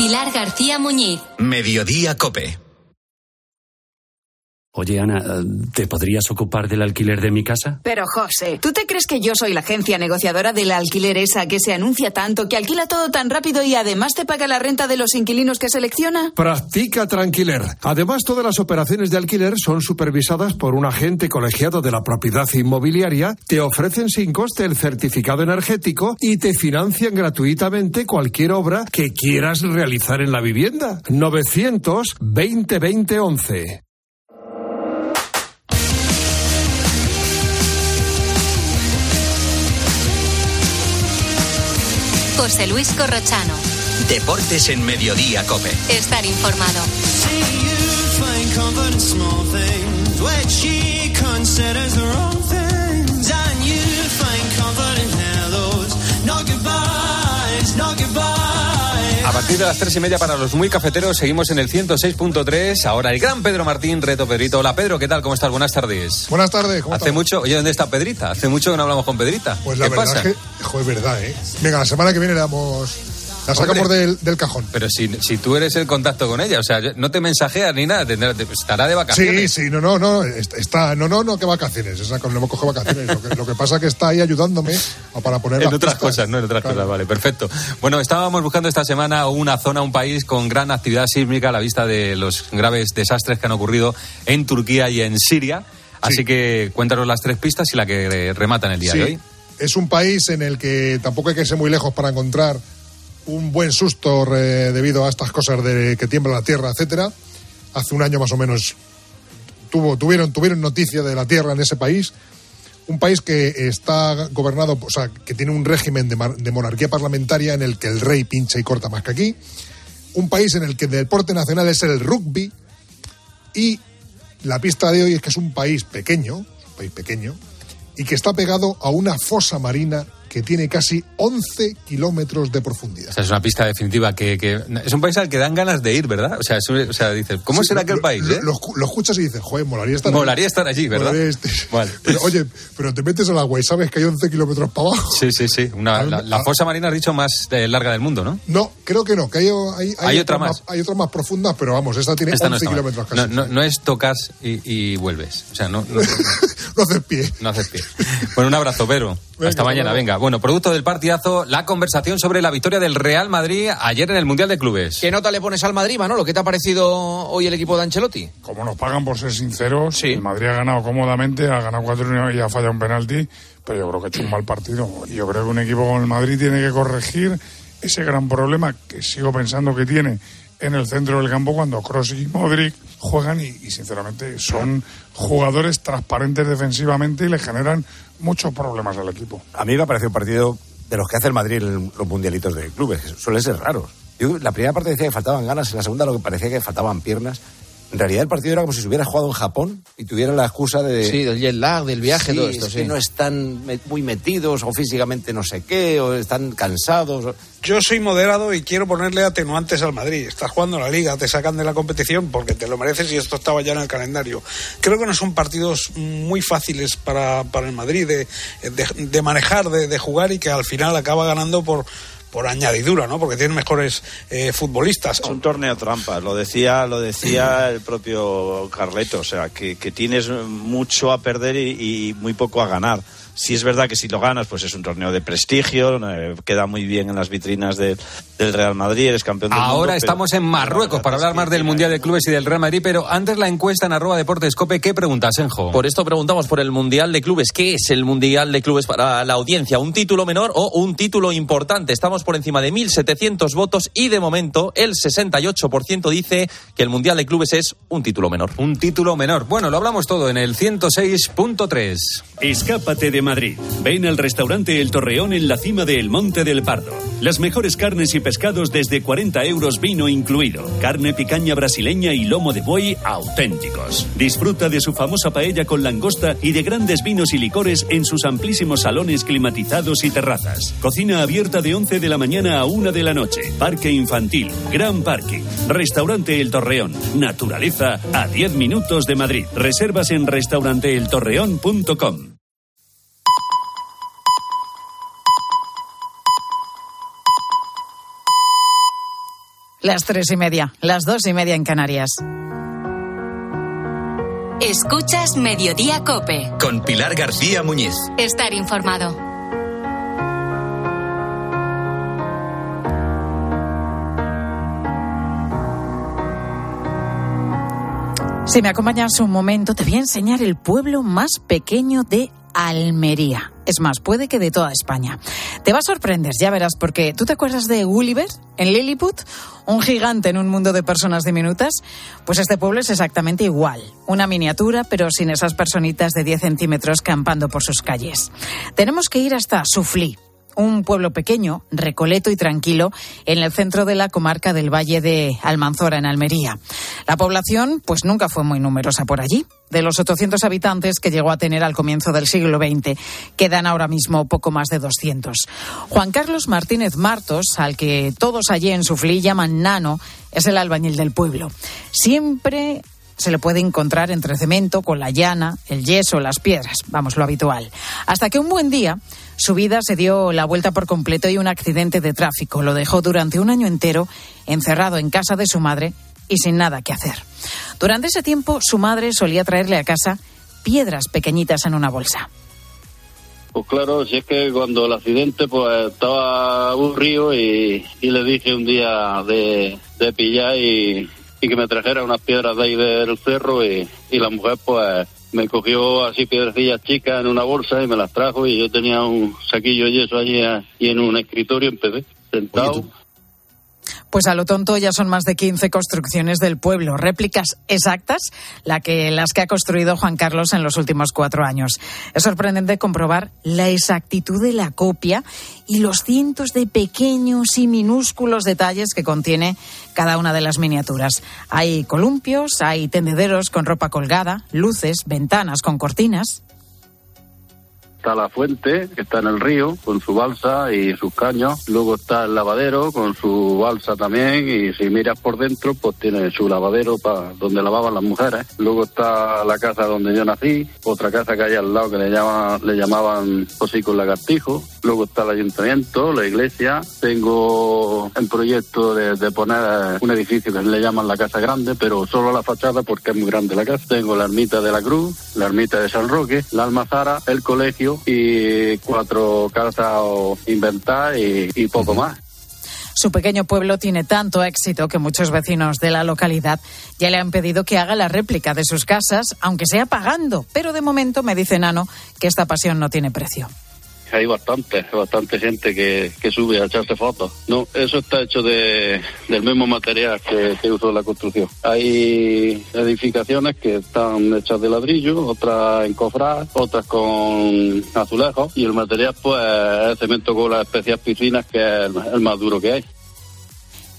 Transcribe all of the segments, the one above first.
Pilar García Muñiz. Mediodía Cope. Oye, Ana, ¿te podrías ocupar del alquiler de mi casa? Pero, José, ¿tú te crees que yo soy la agencia negociadora del alquiler esa que se anuncia tanto, que alquila todo tan rápido y además te paga la renta de los inquilinos que selecciona? Practica Tranquiler. Además, todas las operaciones de alquiler son supervisadas por un agente colegiado de la propiedad inmobiliaria, te ofrecen sin coste el certificado energético y te financian gratuitamente cualquier obra que quieras realizar en la vivienda. 920 20 11. José Luis Corrochano. Deportes en Mediodía Cope. Estar informado. Partir de las tres y media para los muy cafeteros seguimos en el 106.3. Ahora el gran Pedro Martín, reto Pedrito. Hola Pedro, ¿qué tal? ¿Cómo estás? Buenas tardes. Buenas tardes. ¿cómo Hace mucho, oye, ¿dónde está Pedrita? Hace mucho que no hablamos con Pedrita. Pues la ¿Qué verdad pasa? es que, joder, verdad, ¿eh? Venga, la semana que viene le damos. La sacamos del, del cajón. Pero si, si tú eres el contacto con ella, o sea, no te mensajeas ni nada, tendrá- te- estará de Sí, vacaciones. sí, no, no, no. est- Está, no, no, no, que vacaciones. Esa, no hemos cogido vacaciones. Lo que, lo que pasa es que está ahí ayudándome para poner En las otras pistas. cosas, no en otras Claro. cosas, vale, perfecto. Bueno, estábamos buscando esta semana una zona, un país con gran actividad sísmica a la vista de los graves desastres que han ocurrido en Turquía y en Siria. Así Sí. que cuéntanos las tres pistas y la que eh, rematan el día Sí, de hoy. es un país en el que tampoco hay que ser muy lejos para encontrar un buen susto eh, debido a estas cosas de que tiembla la tierra, etcétera. Hace un año más o menos tuvo, tuvieron, tuvieron noticia de la tierra en ese país. Un país que está gobernado, o sea, que tiene un régimen de, de monarquía parlamentaria en el que el rey pincha y corta más que aquí. Un país en el que el deporte nacional es el rugby. Y la pista de hoy es que es un país pequeño, un país pequeño, y que está pegado a una fosa marina que tiene casi 11 kilómetros de profundidad. O sea, es una pista definitiva que, que- es un país al que dan ganas de ir, ¿verdad? O sea, es o sea dices, ¿cómo Sí, será aquel país? Lo, eh? lo escu- lo escuchas y dices, joder, molaría estar Molaría allí. estar allí, ¿verdad? Este- Vale. Pero, oye, pero te metes al agua y sabes que hay 11 kilómetros para abajo. Sí, sí, sí. Una- la, la fosa marina has dicho más eh, larga del mundo, ¿no? No, creo que no, que hay, hay, Hay otra otras más. Hay otras más profundas, pero vamos, esta tiene Esta no 11 está mal. kilómetros casi. No, no- no es tocas y, y vuelves. O sea, no, no, haces pie. no haces pie. Bueno, un abrazo, Pedro. Venga, Hasta mañana, venga. Bueno, producto del partidazo, la conversación sobre la victoria del Real Madrid ayer en el Mundial de Clubes. ¿Qué nota le pones al Madrid, Manolo? ¿Qué te ha parecido hoy el equipo de Ancelotti? como nos pagan por ser sinceros, Sí. el Madrid ha ganado cómodamente, ha ganado 4 y ha fallado un penalti, pero yo creo que ha hecho un mal partido. Y Yo creo que un equipo como el Madrid tiene que corregir ese gran problema que sigo pensando que tiene en el centro del campo cuando Kroos y Modric juegan y, y, sinceramente son jugadores transparentes defensivamente y le generan muchos problemas al equipo. A mí me ha parecido un partido de los que hace el Madrid en los mundialitos de clubes, que suelen ser raros. Yo, la primera parte decía que faltaban ganas, en la segunda lo que parecía que faltaban piernas. En realidad el partido era como si se hubiera jugado en Japón y tuviera la excusa de... Sí, del jet lag, del viaje, Sí, todo esto, es sí. que no están muy metidos o físicamente no sé qué, o están cansados. Yo soy moderado y quiero ponerle atenuantes al Madrid. Estás jugando la liga, te sacan de la competición porque te lo mereces y esto estaba ya en el calendario. Creo que no son partidos muy fáciles para, para el Madrid de, de- de manejar, de, de jugar y que al final acaba ganando por por añadidura, ¿no? Porque tienen mejores eh, futbolistas. Es un torneo trampa, lo decía, lo decía el propio Carleto, o sea, que, que tienes mucho a perder y, y muy poco a ganar. Sí es verdad que si lo ganas, pues es un torneo de prestigio, eh, queda muy bien en las vitrinas de- del Real Madrid, eres campeón del mundo. Ahora pero- estamos en Marruecos para hablar más del Mundial de Clubes y del Real Madrid, pero antes la encuesta en arroba deportescope, ¿qué preguntas, Enjo? Por esto preguntamos por el Mundial de Clubes. ¿Qué es el Mundial de Clubes para la audiencia? ¿Un título menor o un título importante? Estamos por encima de 1.700 votos y de momento el 68% dice que el Mundial de Clubes es un título menor. Un título menor. Bueno, lo hablamos todo en el 106.3. Escápate de Madrid. Ven al restaurante El Torreón en la cima del Monte del Pardo. Las mejores carnes y pescados desde 40 euros vino incluido. Carne picaña brasileña y lomo de buey auténticos. Disfruta de su famosa paella con langosta y de grandes vinos y licores en sus amplísimos salones climatizados y terrazas. Cocina abierta de 11 de la mañana a 1 de la noche. Parque infantil, gran parking. Restaurante El Torreón. Naturaleza a 10 minutos de Madrid. Reservas en restauranteeltorreón.com. Las tres y media, las dos y media en Canarias. Escuchas Mediodía Cope. Con Pilar García Muñiz. Estar informado. Si me acompañas un momento, te voy a enseñar el pueblo más pequeño de Almería. Es más, puede que de toda España. Te va a sorprender, ya verás, porque ¿tú te acuerdas de Gulliver en Lilliput? Un gigante en un mundo de personas diminutas. Pues este pueblo es exactamente igual. Una miniatura, pero sin esas personitas de 10 centímetros campando por sus calles. Tenemos que ir hasta Suflí, un pueblo pequeño, recoleto y tranquilo, en el centro de la comarca del Valle de Almanzora, en Almería. La población, pues nunca fue muy numerosa por allí. De los 800 habitantes que llegó a tener al comienzo del siglo XX, quedan ahora mismo poco más de 200. Juan Carlos Martínez Martos, al que todos allí en Suflí llaman Nano, es el albañil del pueblo. Siempre se le puede encontrar entre cemento, con la llana, el yeso, las piedras, vamos, lo habitual. Hasta que un buen día su vida se dio la vuelta por completo y un accidente de tráfico lo dejó durante un año entero encerrado en casa de su madre y sin nada que hacer. Durante ese tiempo su madre solía traerle a casa piedras pequeñitas en una bolsa. Pues claro, si es que cuando el accidente pues estaba aburrido y, le dije un día de pillar y, y que me trajera unas piedras de ahí del cerro y, y la mujer pues me cogió así piedrecillas chicas en una bolsa y me las trajo y yo tenía un saquillo de yeso allí y en un escritorio empecé sentado. Pues a lo tonto ya son más de 15 construcciones del pueblo, réplicas exactas la que, las que ha construido Juan Carlos en los últimos cuatro años. Es sorprendente comprobar la exactitud de la copia y los cientos de pequeños y minúsculos detalles que contiene cada una de las miniaturas. Hay columpios, hay tendederos con ropa colgada, luces, ventanas con cortinas está la fuente, que está en el río, con su balsa y sus caños. Luego está el lavadero, con su balsa también. Y si miras por dentro, pues tiene su lavadero para donde lavaban las mujeres. Luego está la casa donde yo nací, otra casa que hay al lado que le, llama, le llamaban Posico Lagartijo. Luego está el ayuntamiento, la iglesia. Tengo el proyecto de, de poner un edificio que le llaman la Casa Grande, pero solo la fachada porque es muy grande la casa. Tengo la ermita de la Cruz, la ermita de San Roque, la Almazara, el colegio y cuatro casas inventadas y, y poco más. Su pequeño pueblo tiene tanto éxito que muchos vecinos de la localidad ya le han pedido que haga la réplica de sus casas, aunque sea pagando. Pero de momento me dice Nano que esta pasión no tiene precio hay bastante, bastante gente que, que, sube a echarse fotos. No, eso está hecho de, del mismo material que, que uso en la construcción. Hay edificaciones que están hechas de ladrillo, otras encofradas, otras con azulejos y el material pues es cemento con las especias piscinas que es el, el más duro que hay.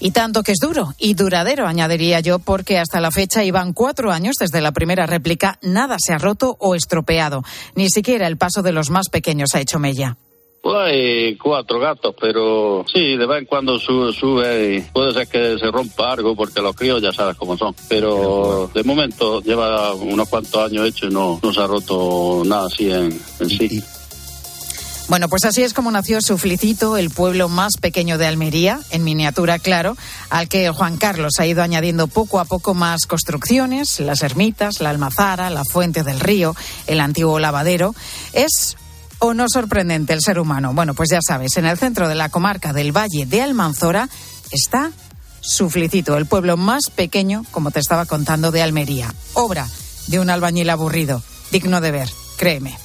Y tanto que es duro y duradero, añadiría yo, porque hasta la fecha iban cuatro años desde la primera réplica, nada se ha roto o estropeado. Ni siquiera el paso de los más pequeños ha hecho mella. Pues hay cuatro gatos, pero sí, de vez en cuando sube, sube y puede ser que se rompa algo porque los críos ya sabes cómo son. Pero de momento lleva unos cuantos años hecho y no, no se ha roto nada así en, en sí. Bueno, pues así es como nació Suflicito, el pueblo más pequeño de Almería, en miniatura, claro, al que Juan Carlos ha ido añadiendo poco a poco más construcciones, las ermitas, la almazara, la fuente del río, el antiguo lavadero. Es o no sorprendente el ser humano. Bueno, pues ya sabes, en el centro de la comarca del Valle de Almanzora está Suflicito, el pueblo más pequeño, como te estaba contando, de Almería. Obra de un albañil aburrido, digno de ver, créeme.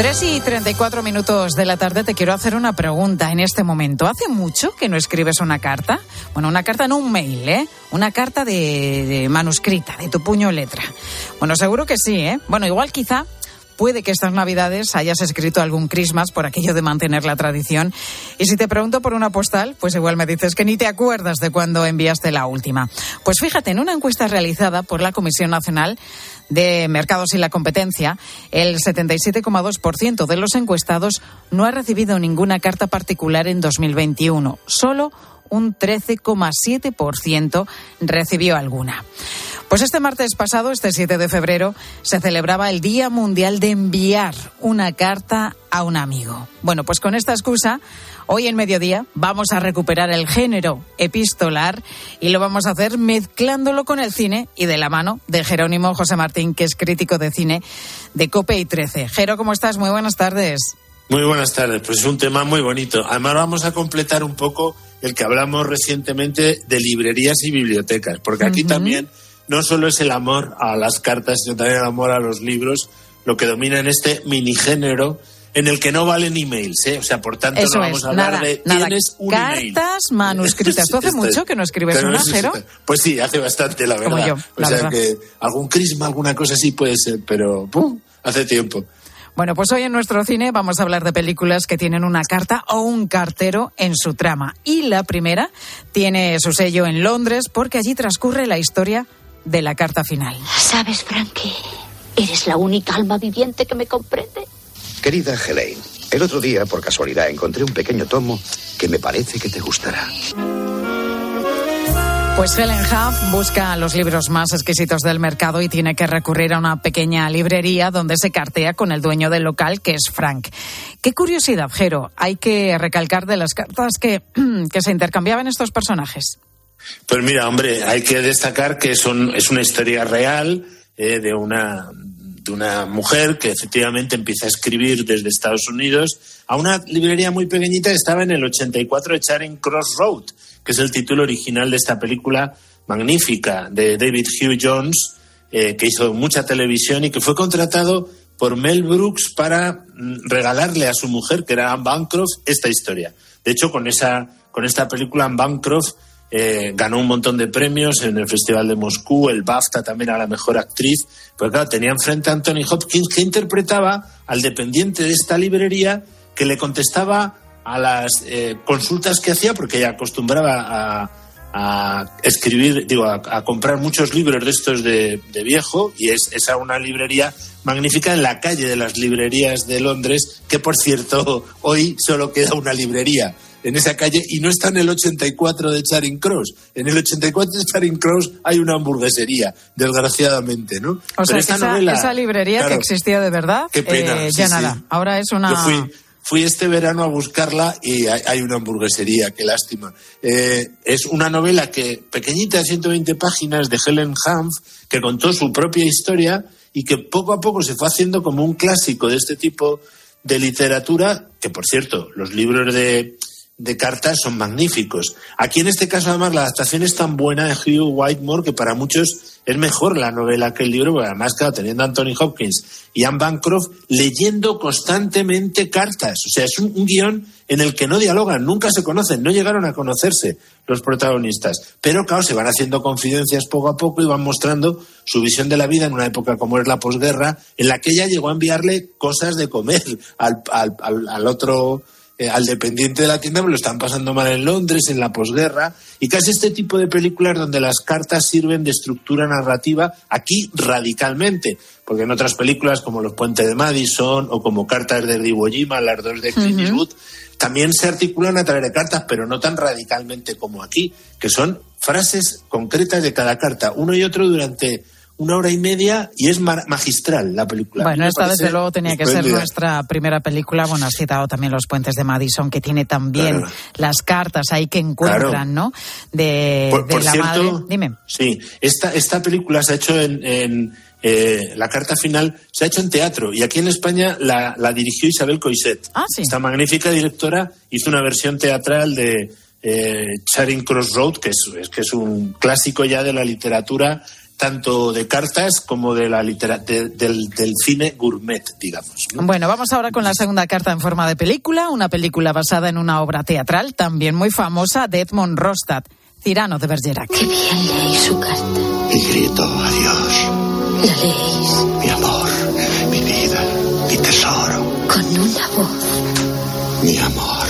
Tres y 34 minutos de la tarde te quiero hacer una pregunta en este momento. ¿Hace mucho que no escribes una carta? Bueno, una carta no un mail, ¿eh? Una carta de, de manuscrita, de tu puño letra. Bueno, seguro que sí, ¿eh? Bueno, igual quizá puede que estas navidades hayas escrito algún Christmas por aquello de mantener la tradición. Y si te pregunto por una postal, pues igual me dices que ni te acuerdas de cuando enviaste la última. Pues fíjate, en una encuesta realizada por la Comisión Nacional de Mercados y la Competencia, el 77,2% de los encuestados no ha recibido ninguna carta particular en 2021. Solo un 13,7% recibió alguna. Pues este martes pasado, este 7 de febrero, se celebraba el Día Mundial de enviar una carta a un amigo. Bueno, pues con esta excusa, hoy en mediodía vamos a recuperar el género epistolar y lo vamos a hacer mezclándolo con el cine y de la mano de Jerónimo José Martín, que es crítico de cine de COPE y 13. Jero, ¿cómo estás? Muy buenas tardes. Muy buenas tardes. Pues es un tema muy bonito. Además, vamos a completar un poco el que hablamos recientemente de librerías y bibliotecas, porque aquí también no solo es el amor a las cartas, sino también el amor a los libros, lo que domina en este minigénero en el que no valen emails, ¿eh? O sea, por tanto, no vamos a hablar de tienes un cartas manuscritas. ¿Tú hace mucho que no escribes un ajero? Pues sí, hace bastante, la verdad. Como yo, o sea, que algún crisma, alguna cosa así puede ser, pero ¡pum! hace tiempo. Bueno, pues hoy en nuestro cine vamos a hablar de películas que tienen una carta o un cartero en su trama. Y la primera tiene su sello en Londres porque allí transcurre la historia de la carta final. ¿Sabes, Frankie? Eres la única alma viviente que me comprende. Querida Helene, el otro día, por casualidad, encontré un pequeño tomo que me parece que te gustará. Pues Helen Huff busca los libros más exquisitos del mercado y tiene que recurrir a una pequeña librería donde se cartea con el dueño del local, que es Frank. Qué curiosidad, Jero, hay que recalcar de las cartas que, que se intercambiaban estos personajes. Pues mira, hombre, hay que destacar que son, es una historia real eh, de una de una mujer que efectivamente empieza a escribir desde Estados Unidos a una librería muy pequeñita que estaba en el 84 de Charing Cross Road, que es el título original de esta película magnífica de David Hugh Jones, eh, que hizo mucha televisión y que fue contratado por Mel Brooks para mm, regalarle a su mujer, que era Anne Bancroft, esta historia. De hecho, con, esa, con esta película, Anne Bancroft eh, ganó un montón de premios en el Festival de Moscú, el BAFTA también a la mejor actriz. Pero claro, tenía enfrente a Anthony Hopkins, que interpretaba al dependiente de esta librería que le contestaba a las eh, consultas que hacía, porque ella acostumbraba a, escribir, digo, a, comprar muchos libros de estos de, viejo, y es esa una librería magnífica en la calle de las librerías de Londres, que por cierto, hoy solo queda una librería en esa calle y no está en el 84 de Charing Cross. En el 84 de Charing Cross hay una hamburguesería, desgraciadamente, ¿no? O sea, esa, librería que existía de verdad, eh, ya nada. Ahora es una fui este verano a buscarla y hay, una hamburguesería, qué lástima. Eh, es una novela que pequeñita, de 120 páginas, de Helen Hanf, que contó su propia historia y que poco a poco se fue haciendo como un clásico de este tipo de literatura, que por cierto, los libros de, de cartas son magníficos. Aquí en este caso además la adaptación es tan buena de Hugh Whitemore que para muchos es mejor la novela que el libro, porque además, claro, teniendo a Anthony Hopkins y Anne Bancroft leyendo constantemente cartas. O sea, es un, guion en el que no dialogan, nunca se conocen, no llegaron a conocerse los protagonistas. Pero, claro, se van haciendo confidencias poco a poco y van mostrando su visión de la vida en una época como es la posguerra, en la que ella llegó a enviarle cosas de comer al, al, al otro eh, al dependiente de la tienda, me lo están pasando mal en Londres, en la posguerra, y casi este tipo de películas donde las cartas sirven de estructura narrativa, aquí radicalmente, porque en otras películas como Los Puentes de Madison o como Cartas de Iwo Jima, las dos de Clint Eastwood, también se articulan a través de cartas, pero no tan radicalmente como aquí, que son frases concretas de cada carta, uno y otro durante una hora y media y es magistral la película. Bueno, esta desde luego tenía que ser nuestra primera película. Bueno, has citado también Los Puentes de Madison, que tiene también las cartas ahí que encuentran, ¿no? De, la madre. Dime. Sí, esta, esta película se ha hecho en, eh, la carta final se ha hecho en teatro y aquí en España la, dirigió Isabel Coiset. Ah, sí. Esta magnífica directora hizo una versión teatral de eh, Charing Cross Road, que es, que es un clásico ya de la literatura tanto de cartas como de la del, del, cine gourmet, digamos. Bueno, vamos ahora con la segunda carta en forma de película, una película basada en una obra teatral también muy famosa de Edmond Rostad, Cirano de Bergerac. Qué bien leí su carta. Y grito adiós. ¿La leéis? Mi amor, mi vida. tesoro. Con una voz. Mi amor.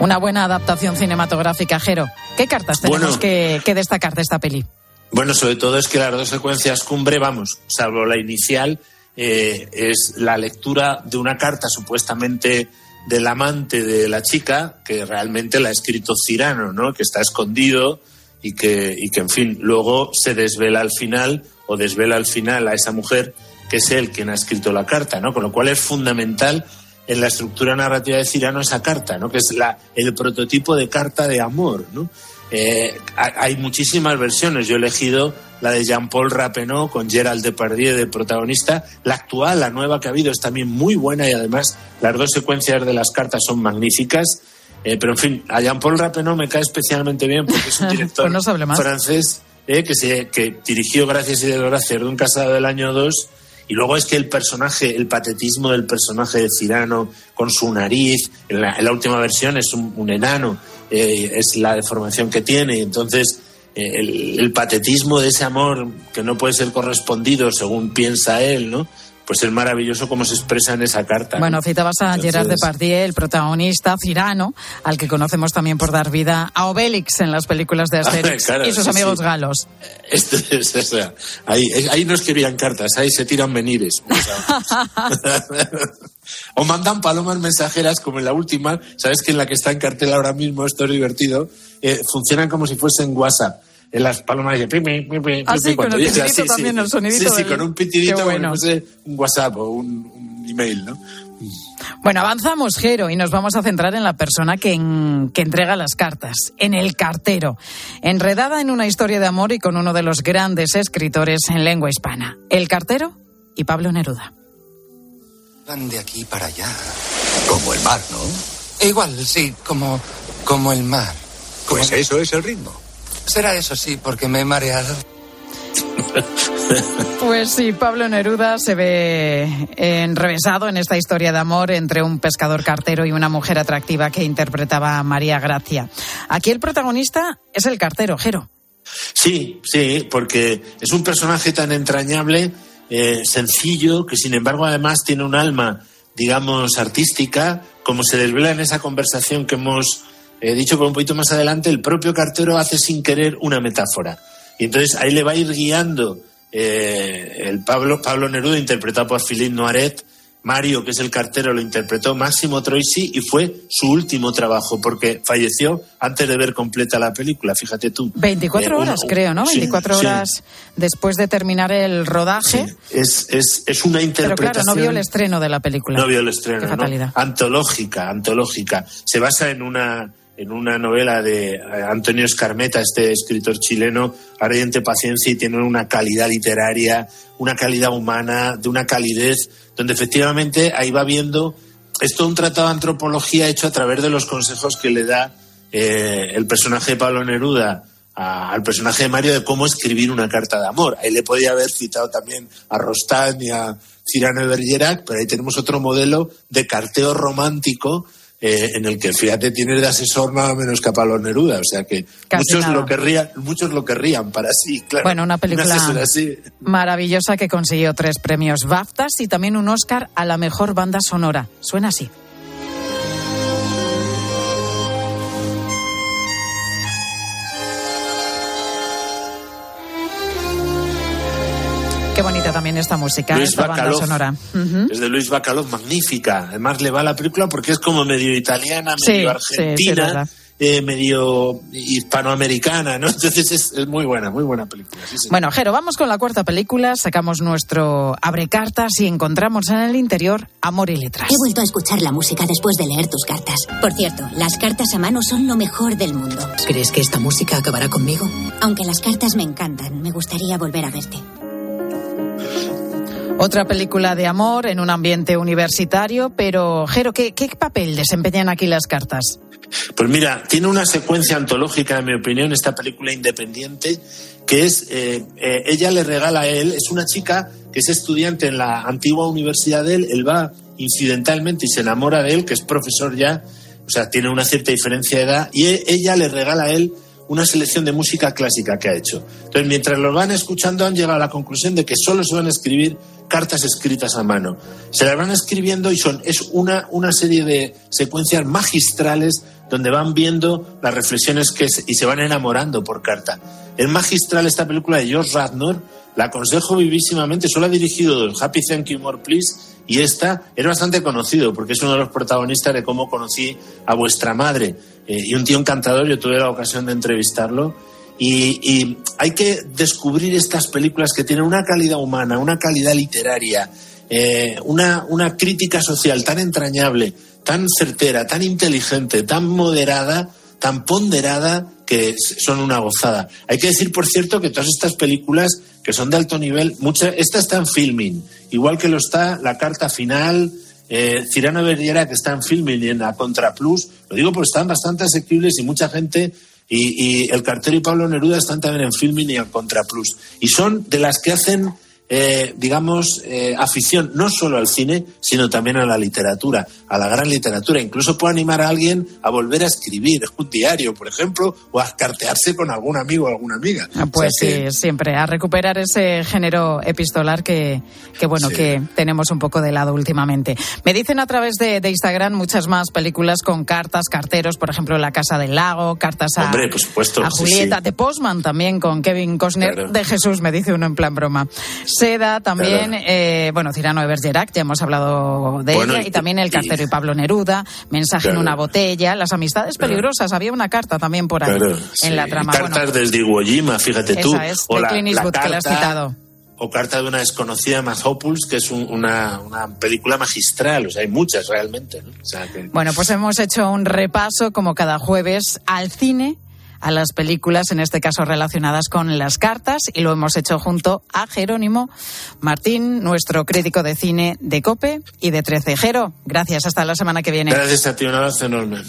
Una buena adaptación cinematográfica, Jero. ¿Qué cartas tenemos Bueno. que, que destacar de esta peli? Bueno, sobre todo es que las dos secuencias cumbre, vamos, salvo la inicial, eh, es la lectura de una carta supuestamente del amante de la chica, que realmente la ha escrito Cirano, ¿no? Que está escondido y que, y que, en fin, luego se desvela al final, o desvela al final a esa mujer, que es él quien ha escrito la carta, ¿no? Con lo cual es fundamental en la estructura narrativa de Cirano esa carta, ¿no? Que es la, el prototipo de carta de amor, ¿no? Eh, ha- hay muchísimas versiones. Yo he elegido la de Jean-Paul Rappeneau con Gerald Depardieu de protagonista. La actual, la nueva que ha habido, es también muy buena y además las dos secuencias de las cartas son magníficas. Eh, pero en fin, a Jean-Paul Rappeneau me cae especialmente bien porque es un director Pues no francés eh, que, se, que dirigió Gracias y Desgracias de un casado del año 2 y luego es que el personaje, el patetismo del personaje de Cirano con su nariz, en la, en la última versión es un, un enano, eh, es la deformación que tiene. Entonces, eh, el, el patetismo de ese amor que no puede ser correspondido según piensa él, ¿no? Pues es maravilloso como se expresa en esa carta. ¿no? Bueno, citabas a Entonces- Gerard Depardieu, el protagonista Cirano, al que conocemos también por dar vida a Obélix en las películas de Asterix Claro, y sus sí, amigos sí. galos. Esto es, o sea, ahí, ahí no escribían cartas, ahí se tiran menires. O, sea, o mandan palomas mensajeras como en la última, sabes que en la que está en cartel ahora mismo, esto es divertido, eh, funcionan como si fuesen WhatsApp. En las palomas pi, Ah, sí, con el dice pitidito así, también, el sonidito Sí, sí, del- con un pitidito bueno. un WhatsApp o un, un email, ¿no? Bueno, avanzamos, Jero, y nos vamos a centrar en la persona que, en- que entrega las cartas, en el cartero, enredada en una historia de amor y con uno de los grandes escritores en lengua hispana, el cartero y Pablo Neruda. Van de aquí para allá. Como el mar, ¿no? Igual, sí, como, como el mar. Pues eso es el ritmo. Será eso, sí, porque me he mareado. Pues sí, Pablo Neruda se ve enrevesado en esta historia de amor entre un pescador cartero y una mujer atractiva que interpretaba a María Gracia. Aquí el protagonista es el cartero, Jero. Sí, sí, porque es un personaje tan entrañable, eh, sencillo, que sin embargo además tiene un alma, digamos, artística, como se desvela en esa conversación que hemos eh, dicho por un poquito más adelante, el propio cartero hace sin querer una metáfora. Y entonces ahí le va a ir guiando eh, el Pablo, Pablo Neruda, interpretado por Philippe Noiret, Mario, que es el cartero, lo interpretó Máximo Troisi y fue su último trabajo porque falleció antes de ver completa la película, fíjate tú. 24 Eh, horas, creo, ¿no? sí, 24 sí. horas después de terminar el rodaje. Es, es, es una Pero interpretación. claro, no vio el estreno de la película. No vio el estreno, Qué ¿no? fatalidad. Antológica, antológica. Se basa en una, en una novela de eh, Antonio Escarmeta, este escritor chileno, Ardiente Paciencia, y tiene una calidad literaria, una calidad humana, de una calidez, donde efectivamente ahí va viendo. Es todo un tratado de antropología hecho a través de los consejos que le da eh, el personaje de Pablo Neruda al personaje de Mario de cómo escribir una carta de amor. Ahí le podía haber citado también a Rostán y a Cyrano de Bergerac, pero ahí tenemos otro modelo de carteo romántico eh, en el que, fíjate, tienes de asesor nada menos que a Pablo Neruda. O sea que Casi muchos nada. lo, querrían, muchos lo querrían para sí, claro. Bueno, una película- así. Maravillosa que consiguió tres premios BAFTAs y también un Oscar a la mejor banda sonora. Suena así. Qué bonita también esta música, Luis esta banda Bacalov. sonora. Ujú. Es de Luis Bacalov, magnífica. Además le va la película porque es como medio italiana, Sí, medio sí, sí, argentina, verdad. eh, medio hispanoamericana, ¿no? Entonces es, es muy buena, muy buena película. sí, señor. Bueno, Jero, vamos con la cuarta película, sacamos nuestro abrecartas y encontramos en el interior amor y letras. He vuelto a escuchar la música después de leer tus cartas. Por cierto, las cartas a mano son lo mejor del mundo. ¿Crees que esta música acabará conmigo? Aunque las cartas me encantan, me gustaría volver a verte. Otra película de amor en un ambiente universitario, pero Jero, ¿qué, qué papel desempeñan aquí las cartas? Pues mira, tiene una secuencia antológica, en mi opinión, esta película independiente, que es, eh, eh, ella le regala a él, es una chica que es estudiante en la antigua universidad de él, él va incidentalmente y se enamora de él, que es profesor ya, o sea, tiene una cierta diferencia de edad, y e- ella le regala a él una selección de música clásica que ha hecho. Entonces, mientras lo van escuchando, han llegado a la conclusión de que solo se van a escribir cartas escritas a mano. Se las van escribiendo y son, es una, una serie de secuencias magistrales donde van viendo las reflexiones que y se van enamorando por carta. Es magistral esta película de George Radnor, la aconsejo vivísimamente, solo ha dirigido Happy Thank You More Please y esta es bastante conocido porque es uno de los protagonistas de cómo conocí a vuestra madre eh, y un tío encantador, yo tuve la ocasión de entrevistarlo y, hay que descubrir estas películas que tienen una calidad humana, una calidad literaria, eh, una, una crítica social tan entrañable, tan certera, tan inteligente, tan moderada, tan ponderada que son una gozada. Hay que decir, por cierto, que todas estas películas que son de alto nivel, muchas, esta está en filming, igual que lo está la carta final, eh, Cirano Verdiera que está en filming y en la Contra Plus, lo digo porque están bastante asequibles y mucha gente y, el cartero y Pablo Neruda están también en Filming y en Contra Plus. Y son de las que hacen eh, digamos, eh, afición no solo al cine, sino también a la literatura, a la gran literatura. Incluso puede animar a alguien a volver a escribir un diario, por ejemplo, o a cartearse con algún amigo o alguna amiga. Ah, pues sí, siempre, a recuperar ese género epistolar que, que bueno, que tenemos un poco de lado últimamente. Me dicen a través de, Instagram muchas más películas con cartas, carteros, por ejemplo, La Casa del Lago, cartas a, a Julieta, de Postman también con Kevin Costner, de Jesús, me dice uno en plan broma. Seda también, eh, bueno, Cirano de Bergerac, ya hemos hablado de ella, y, también El Cartero y, Pablo Neruda, Mensaje en una botella, Las Amistades Peligrosas, había una carta también por ahí en la trama. Cartas desde Iwo Jima, fíjate tú. o la, carta, que has citado. O Carta de una desconocida Hopuls, que es una, película magistral, o sea, hay muchas realmente. Bueno, pues hemos hecho un repaso, como cada jueves, al cine a las películas, en este caso relacionadas con las cartas, y lo hemos hecho junto a Jerónimo Martín, nuestro crítico de cine de COPE y de Trecejero. Gracias, hasta la semana que viene. Gracias a ti, un abrazo enorme.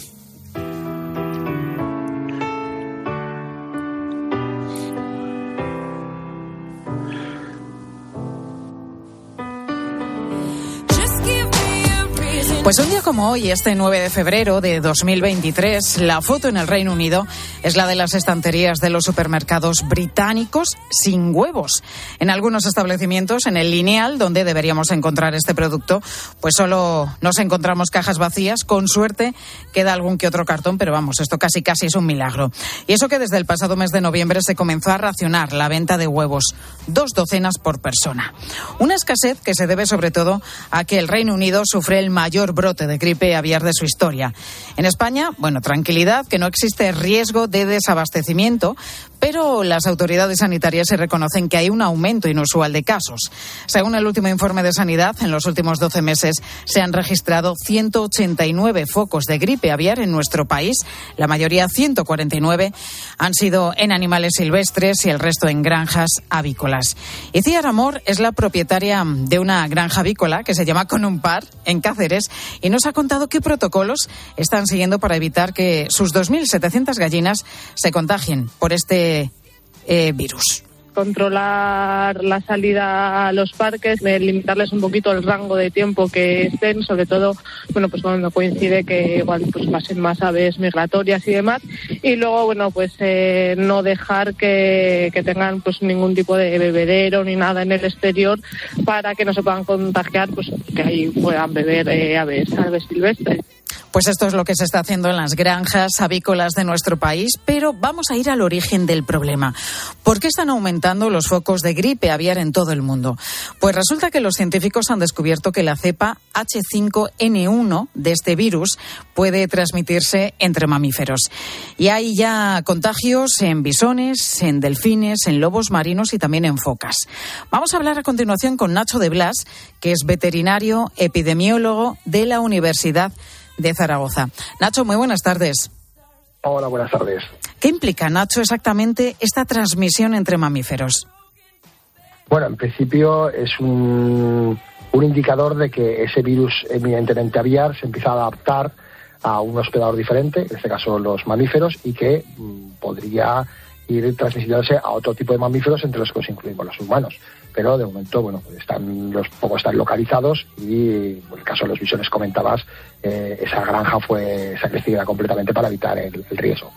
Pues un día como hoy, este 9 de febrero de 2023, la foto en el Reino Unido es la de las estanterías de los supermercados británicos sin huevos. En algunos establecimientos, en el lineal donde deberíamos encontrar este producto, pues solo nos encontramos cajas vacías. Con suerte queda algún que otro cartón, pero vamos, esto casi casi es un milagro. Y eso que desde el pasado mes de noviembre se comenzó a racionar la venta de huevos, dos docenas por persona. Una escasez que se debe sobre todo a que el Reino Unido sufre el mayor brote de gripe aviar de su historia. En España, bueno, tranquilidad, que no existe riesgo de desabastecimiento, pero las autoridades sanitarias se reconocen que hay un aumento inusual de casos. Según el último informe de sanidad, en los últimos 12 meses se han registrado 189 focos de gripe aviar en nuestro país. La mayoría, 149, han sido en animales silvestres y el resto en granjas avícolas. Iciar Amor es la propietaria de una granja avícola que se llama Par en Cáceres y nos ha contado qué protocolos están siguiendo para evitar que sus 2.700 gallinas se contagien por este eh, virus controlar la salida a los parques, limitarles un poquito el rango de tiempo que estén, sobre todo, bueno, pues cuando coincide que igual pues pasen más aves migratorias y demás, y luego, bueno, pues eh, no dejar que, que, tengan pues ningún tipo de bebedero ni nada en el exterior para que no se puedan contagiar, pues que ahí puedan beber eh, aves, aves silvestres. Pues esto es lo que se está haciendo en las granjas avícolas de nuestro país, pero vamos a ir al origen del problema. ¿Por qué están aumentando los focos de gripe aviar en todo el mundo? Pues resulta que los científicos han descubierto que la cepa H5N1 de este virus puede transmitirse entre mamíferos. Y hay ya contagios en bisones, en delfines, en lobos marinos y también en focas. Vamos a hablar a continuación con Nacho de Blas, que es veterinario epidemiólogo de la Universidad de Zaragoza. Nacho, muy buenas tardes. Hola, buenas tardes. ¿Qué implica, Nacho, exactamente esta transmisión entre mamíferos? Bueno, en principio es un, un indicador de que ese virus eminentemente aviar se empieza a adaptar a un hospedador diferente, en este caso los mamíferos, y que mm, podría ir transmitiéndose a otro tipo de mamíferos entre los que nos incluimos los humanos pero de momento, bueno, pues están los pocos están localizados y en el caso de los visiones comentabas, eh, esa granja fue sacrecida completamente para evitar el, riesgo.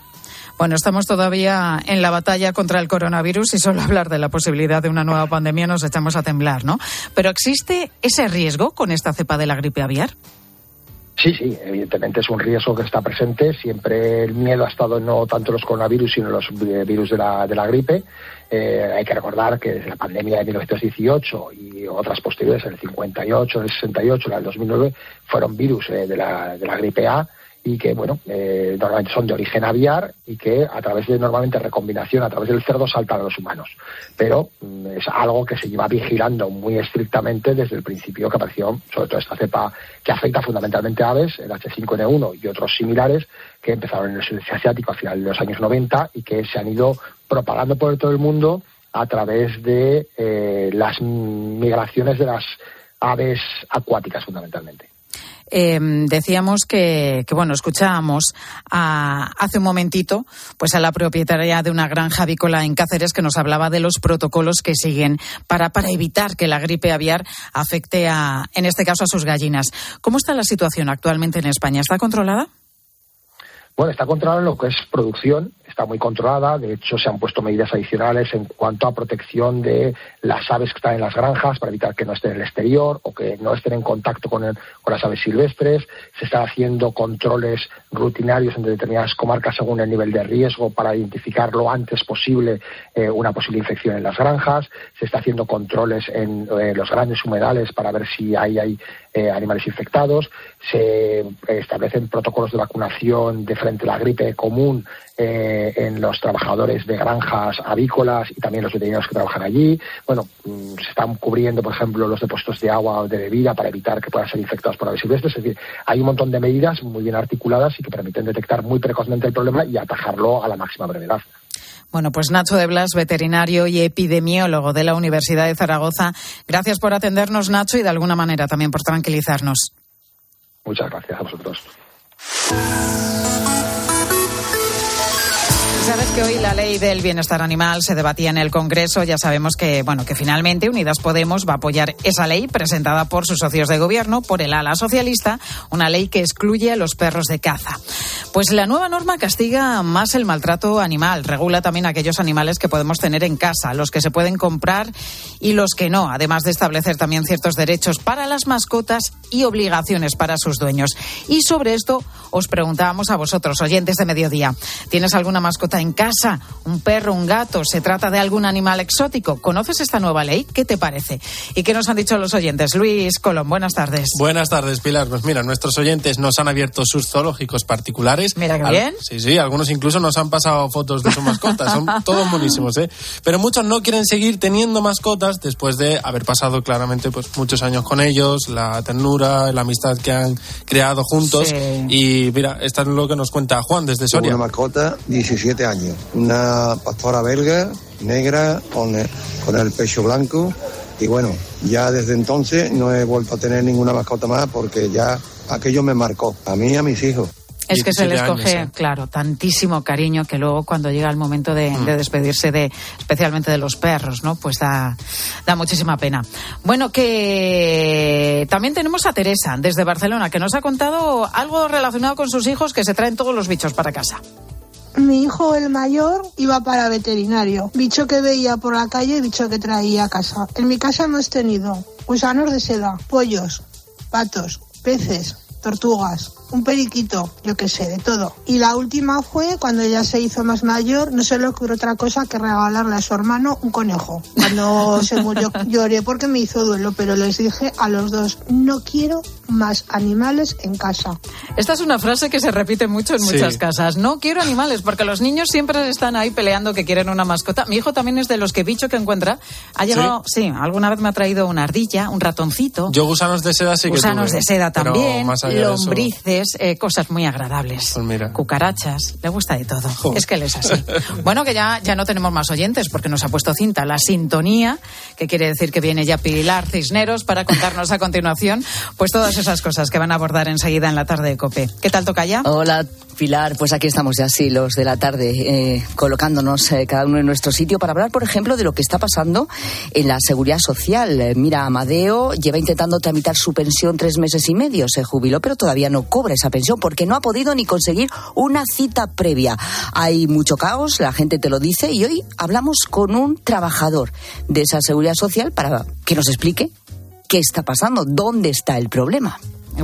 Bueno, estamos todavía en la batalla contra el coronavirus y solo hablar de la posibilidad de una nueva pandemia nos echamos a temblar, ¿no? Pero ¿existe ese riesgo con esta cepa de la gripe aviar? Sí, sí, evidentemente es un riesgo que está presente. Siempre el miedo ha estado no tanto los coronavirus, sino los eh, virus de la, de la gripe. Eh, hay que recordar que desde la pandemia de 1918 y otras posteriores, el 58, el 68, la del 2009, fueron virus eh, de, la, de la gripe A y que, bueno, eh, normalmente son de origen aviar y que a través de normalmente recombinación, a través del cerdo, saltan a los humanos. Pero mm, es algo que se lleva vigilando muy estrictamente desde el principio que apareció, sobre todo esta cepa que afecta fundamentalmente a aves, el H5N1 y otros similares, que empezaron en el sudeste asiático a finales de los años 90 y que se han ido propagando por todo el mundo a través de eh, las migraciones de las aves acuáticas fundamentalmente. Eh, decíamos que, que, bueno, escuchábamos a, hace un momentito pues a la propietaria de una granja avícola en Cáceres que nos hablaba de los protocolos que siguen para, para evitar que la gripe aviar afecte a, en este caso, a sus gallinas. ¿Cómo está la situación actualmente en España? ¿Está controlada? Bueno, está controlada en lo que es producción, está muy controlada. De hecho, se han puesto medidas adicionales en cuanto a protección de las aves que están en las granjas para evitar que no estén en el exterior o que no estén en contacto con, con las aves silvestres. Se están haciendo controles rutinarios en determinadas comarcas según el nivel de riesgo para identificar lo antes posible eh, una posible infección en las granjas. Se está haciendo controles en eh, los grandes humedales para ver si hay, hay eh, animales infectados. Se establecen protocolos de vacunación de frente a la gripe común eh, en los trabajadores de granjas avícolas y también los veterinarios que trabajan allí. Bueno, mm, se están cubriendo, por ejemplo, los depósitos de agua o de bebida para evitar que puedan ser infectados por aves silvestres. Es decir, hay un montón de medidas muy bien articuladas y que permiten detectar muy precozmente el problema y atajarlo a la máxima brevedad. Bueno, pues Nacho de Blas, veterinario y epidemiólogo de la Universidad de Zaragoza. Gracias por atendernos, Nacho, y de alguna manera también por tranquilizarnos. Muchas gracias a vosotros. Sabes que hoy la ley del bienestar animal se debatía en el Congreso. Ya sabemos que, bueno, que finalmente Unidas Podemos va a apoyar esa ley presentada por sus socios de gobierno, por el ala socialista, una ley que excluye a los perros de caza. Pues la nueva norma castiga más el maltrato animal, regula también aquellos animales que podemos tener en casa, los que se pueden comprar y los que no, además de establecer también ciertos derechos para las mascotas y obligaciones para sus dueños. Y sobre esto os preguntábamos a vosotros, oyentes de mediodía, ¿tienes alguna mascota en casa? ¿Un perro, un gato? ¿Se trata de algún animal exótico? ¿Conoces esta nueva ley? ¿Qué te parece? ¿Y qué nos han dicho los oyentes? Luis Colón, buenas tardes. Buenas tardes, Pilar. Pues mira, nuestros oyentes nos han abierto sus zoológicos particulares. Mira qué bien. Sí, sí, algunos incluso nos han pasado fotos de sus mascotas. Son todos buenísimos, ¿eh? Pero muchos no quieren seguir teniendo mascotas después de haber pasado claramente pues muchos años con ellos, la ternura, la amistad que han creado juntos. Sí. Y mira, esto es lo que nos cuenta Juan desde Soria. Una mascota, 17 años. Una pastora belga, negra, con el, con el pecho blanco. Y bueno, ya desde entonces no he vuelto a tener ninguna mascota más porque ya aquello me marcó, a mí y a mis hijos. Es que se les 17 coge, años, ¿eh? claro, tantísimo cariño que luego cuando llega el momento de, Mm. de despedirse de, especialmente de los perros, ¿no? Pues da, da muchísima pena. Bueno, que también tenemos a Teresa desde Barcelona que nos ha contado algo relacionado con sus hijos que se traen todos los bichos para casa. Mi hijo, el mayor, iba para veterinario. Bicho que veía por la calle y bicho que traía a casa. En mi casa hemos tenido gusanos de seda, pollos, patos, peces, tortugas, un periquito, yo qué sé, de todo. Y la última fue cuando ella se hizo más mayor, no se le ocurrió otra cosa que regalarle a su hermano un conejo. Cuando se murió lloré porque me hizo duelo, pero les dije a los dos, no quiero más animales en casa. Esta es una frase que se repite mucho en Sí. muchas casas. No quiero animales, porque los niños siempre están ahí peleando que quieren una mascota. Mi hijo también es de los que bicho que encuentra. Ha llegado, sí, alguna vez me ha traído una ardilla, un ratoncito. Yo gusanos de seda sí que Gusanos tuve, de seda también, lombrices, eh, cosas muy agradables. Pues mira. Cucarachas, le gusta de todo. Es que él es así. Bueno, que ya, ya no tenemos más oyentes porque nos ha puesto cinta la sintonía, que quiere decir que viene ya Pilar Cisneros para contarnos a continuación pues todas esas cosas que van a abordar enseguida en la tarde de COPE. ¿Qué tal toca ya? Hola, Pilar. Pues aquí estamos ya, sí, los de la tarde, eh, colocándonos eh, cada uno en nuestro sitio para hablar, por ejemplo, de lo que está pasando en la seguridad social. Mira, Amadeo lleva intentando tramitar su pensión tres meses y medio. Se jubiló, pero todavía no cobra esa pensión porque no ha podido ni conseguir una cita previa. Hay mucho caos, la gente te lo dice, y hoy hablamos con un trabajador de esa seguridad social para que nos explique qué está pasando, dónde está el problema.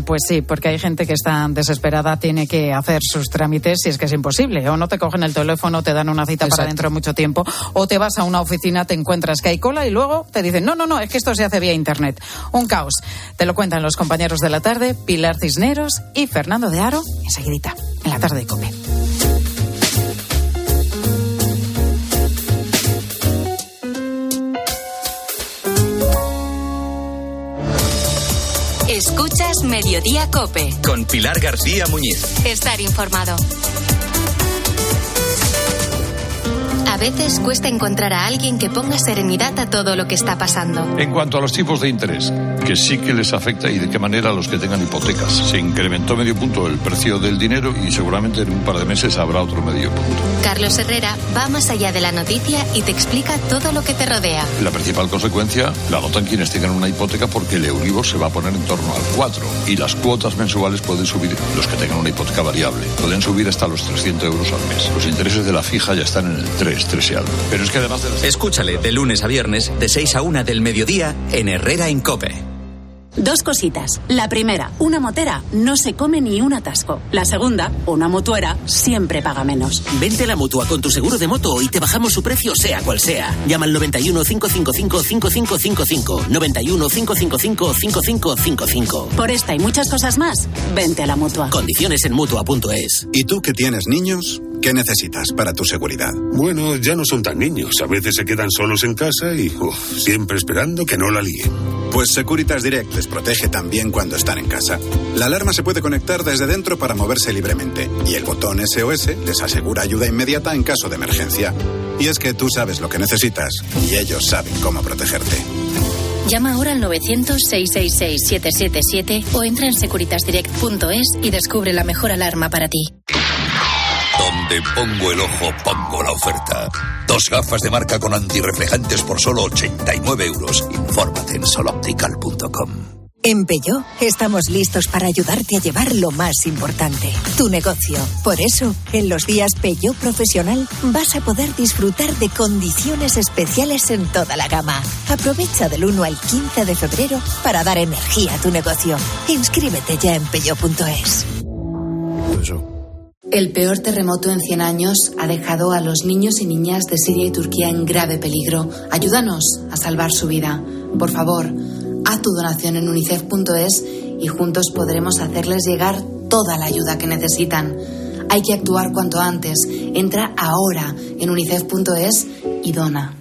Pues sí, porque hay gente que está desesperada, tiene que hacer sus trámites si es que es imposible. O no te cogen el teléfono, te dan una cita para dentro de mucho tiempo, o te vas a una oficina, te encuentras que hay cola y luego te dicen, no, no, no, es que esto se hace vía Internet. Un caos. Te lo cuentan los compañeros de la tarde, Pilar Cisneros y Fernando de Aro, enseguidita, en la tarde de COPE. Escuchas Mediodía Cope. Con Pilar García Muñiz. Estar informado. A veces cuesta encontrar a alguien que ponga serenidad a todo lo que está pasando. En cuanto a los tipos de interés, que sí que les afecta y de qué manera a los que tengan hipotecas. Se incrementó medio punto el precio del dinero y seguramente en un par de meses habrá otro medio punto. Carlos Herrera va más allá de la noticia y te explica todo lo que te rodea. La principal consecuencia la notan quienes tengan una hipoteca porque el Euribor se va a poner en torno al 4 y las cuotas mensuales pueden subir, los que tengan una hipoteca variable, pueden subir hasta los 300 euros al mes. Los intereses de la fija ya están en el 3, 3 y algo. Pero es que además de las... Escúchale de lunes a viernes, de 6 a 1 del mediodía, en Herrera en Cope. Dos cositas. La primera, una motera no se come ni un atasco. La segunda, una mutuera siempre paga menos. Vente a la mutua con tu seguro de moto y te bajamos su precio sea cual sea. Llama al 91 555 5555. 91 555 5555. Por esta y muchas cosas más, vente a la mutua. Condiciones en mutua.es. ¿Y tú que tienes niños? ¿Qué necesitas para tu seguridad? Bueno, ya no son tan niños. A veces se quedan solos en casa y uf, siempre esperando que no la líen. Pues Securitas Direct les protege también cuando están en casa. La alarma se puede conectar desde dentro para moverse libremente y el botón SOS les asegura ayuda inmediata en caso de emergencia. Y es que tú sabes lo que necesitas y ellos saben cómo protegerte. Llama ahora al 900-666-777 o entra en securitasdirect.es y descubre la mejor alarma para ti. Donde pongo el ojo, pongo la oferta. Dos gafas de marca con antirreflejantes por solo 89 euros. Infórmate en soloptical.com. En Peugeot estamos listos para ayudarte a llevar lo más importante, tu negocio. Por eso, en los días Peugeot Profesional vas a poder disfrutar de condiciones especiales en toda la gama. Aprovecha del 1 al 15 de febrero para dar energía a tu negocio. Inscríbete ya en peugeot.es. El peor terremoto en 100 años ha dejado a los niños y niñas de Siria y Turquía en grave peligro. Ayúdanos a salvar su vida. Por favor, haz tu donación en unicef.es y juntos podremos hacerles llegar toda la ayuda que necesitan. Hay que actuar cuanto antes. Entra ahora en unicef.es y dona.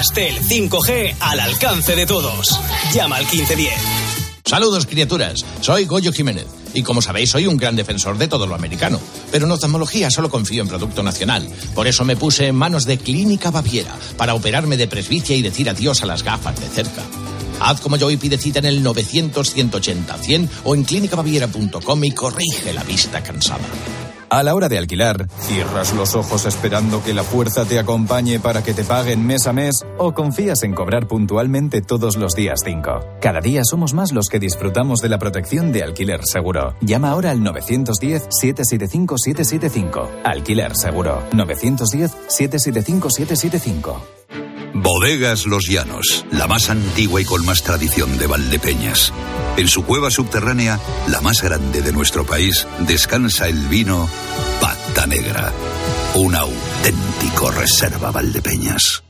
Yastel 5G al alcance de todos. Llama al 1510. Saludos, criaturas. Soy Goyo Jiménez. Y como sabéis, soy un gran defensor de todo lo americano. Pero en oftalmología solo confío en producto nacional. Por eso me puse en manos de Clínica Baviera para operarme de presbicia y decir adiós a las gafas de cerca. Haz como yo y pide cita en el 900-180-100 o en clínicabaviera.com y corrige la vista cansada. A la hora de alquilar, ¿cierras los ojos esperando que la fuerza te acompañe para que te paguen mes a mes o confías en cobrar puntualmente todos los días 5? Cada día somos más los que disfrutamos de la protección de alquiler seguro. Llama ahora al 910-775-775. Alquiler seguro. 910-775-775. Bodegas Los Llanos, la más antigua y con más tradición de Valdepeñas. En su cueva subterránea, la más grande de nuestro país, descansa el vino Pata Negra, un auténtico reserva Valdepeñas.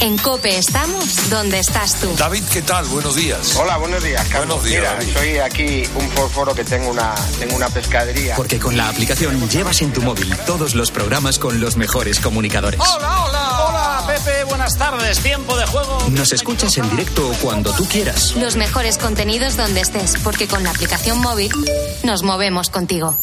En Cope estamos donde estás tú. David, ¿qué tal? Buenos días. Hola, buenos días, Carlos. Buenos días, Mira, David. soy aquí un fósforo que tengo una, tengo una pescadería. Porque con la aplicación llevas en tu móvil todos los programas con los mejores comunicadores. Hola, hola. Buenas tardes. Tiempo de juego. Nos escuchas en directo o cuando tú quieras. Los mejores contenidos donde estés, porque con la aplicación móvil nos movemos contigo.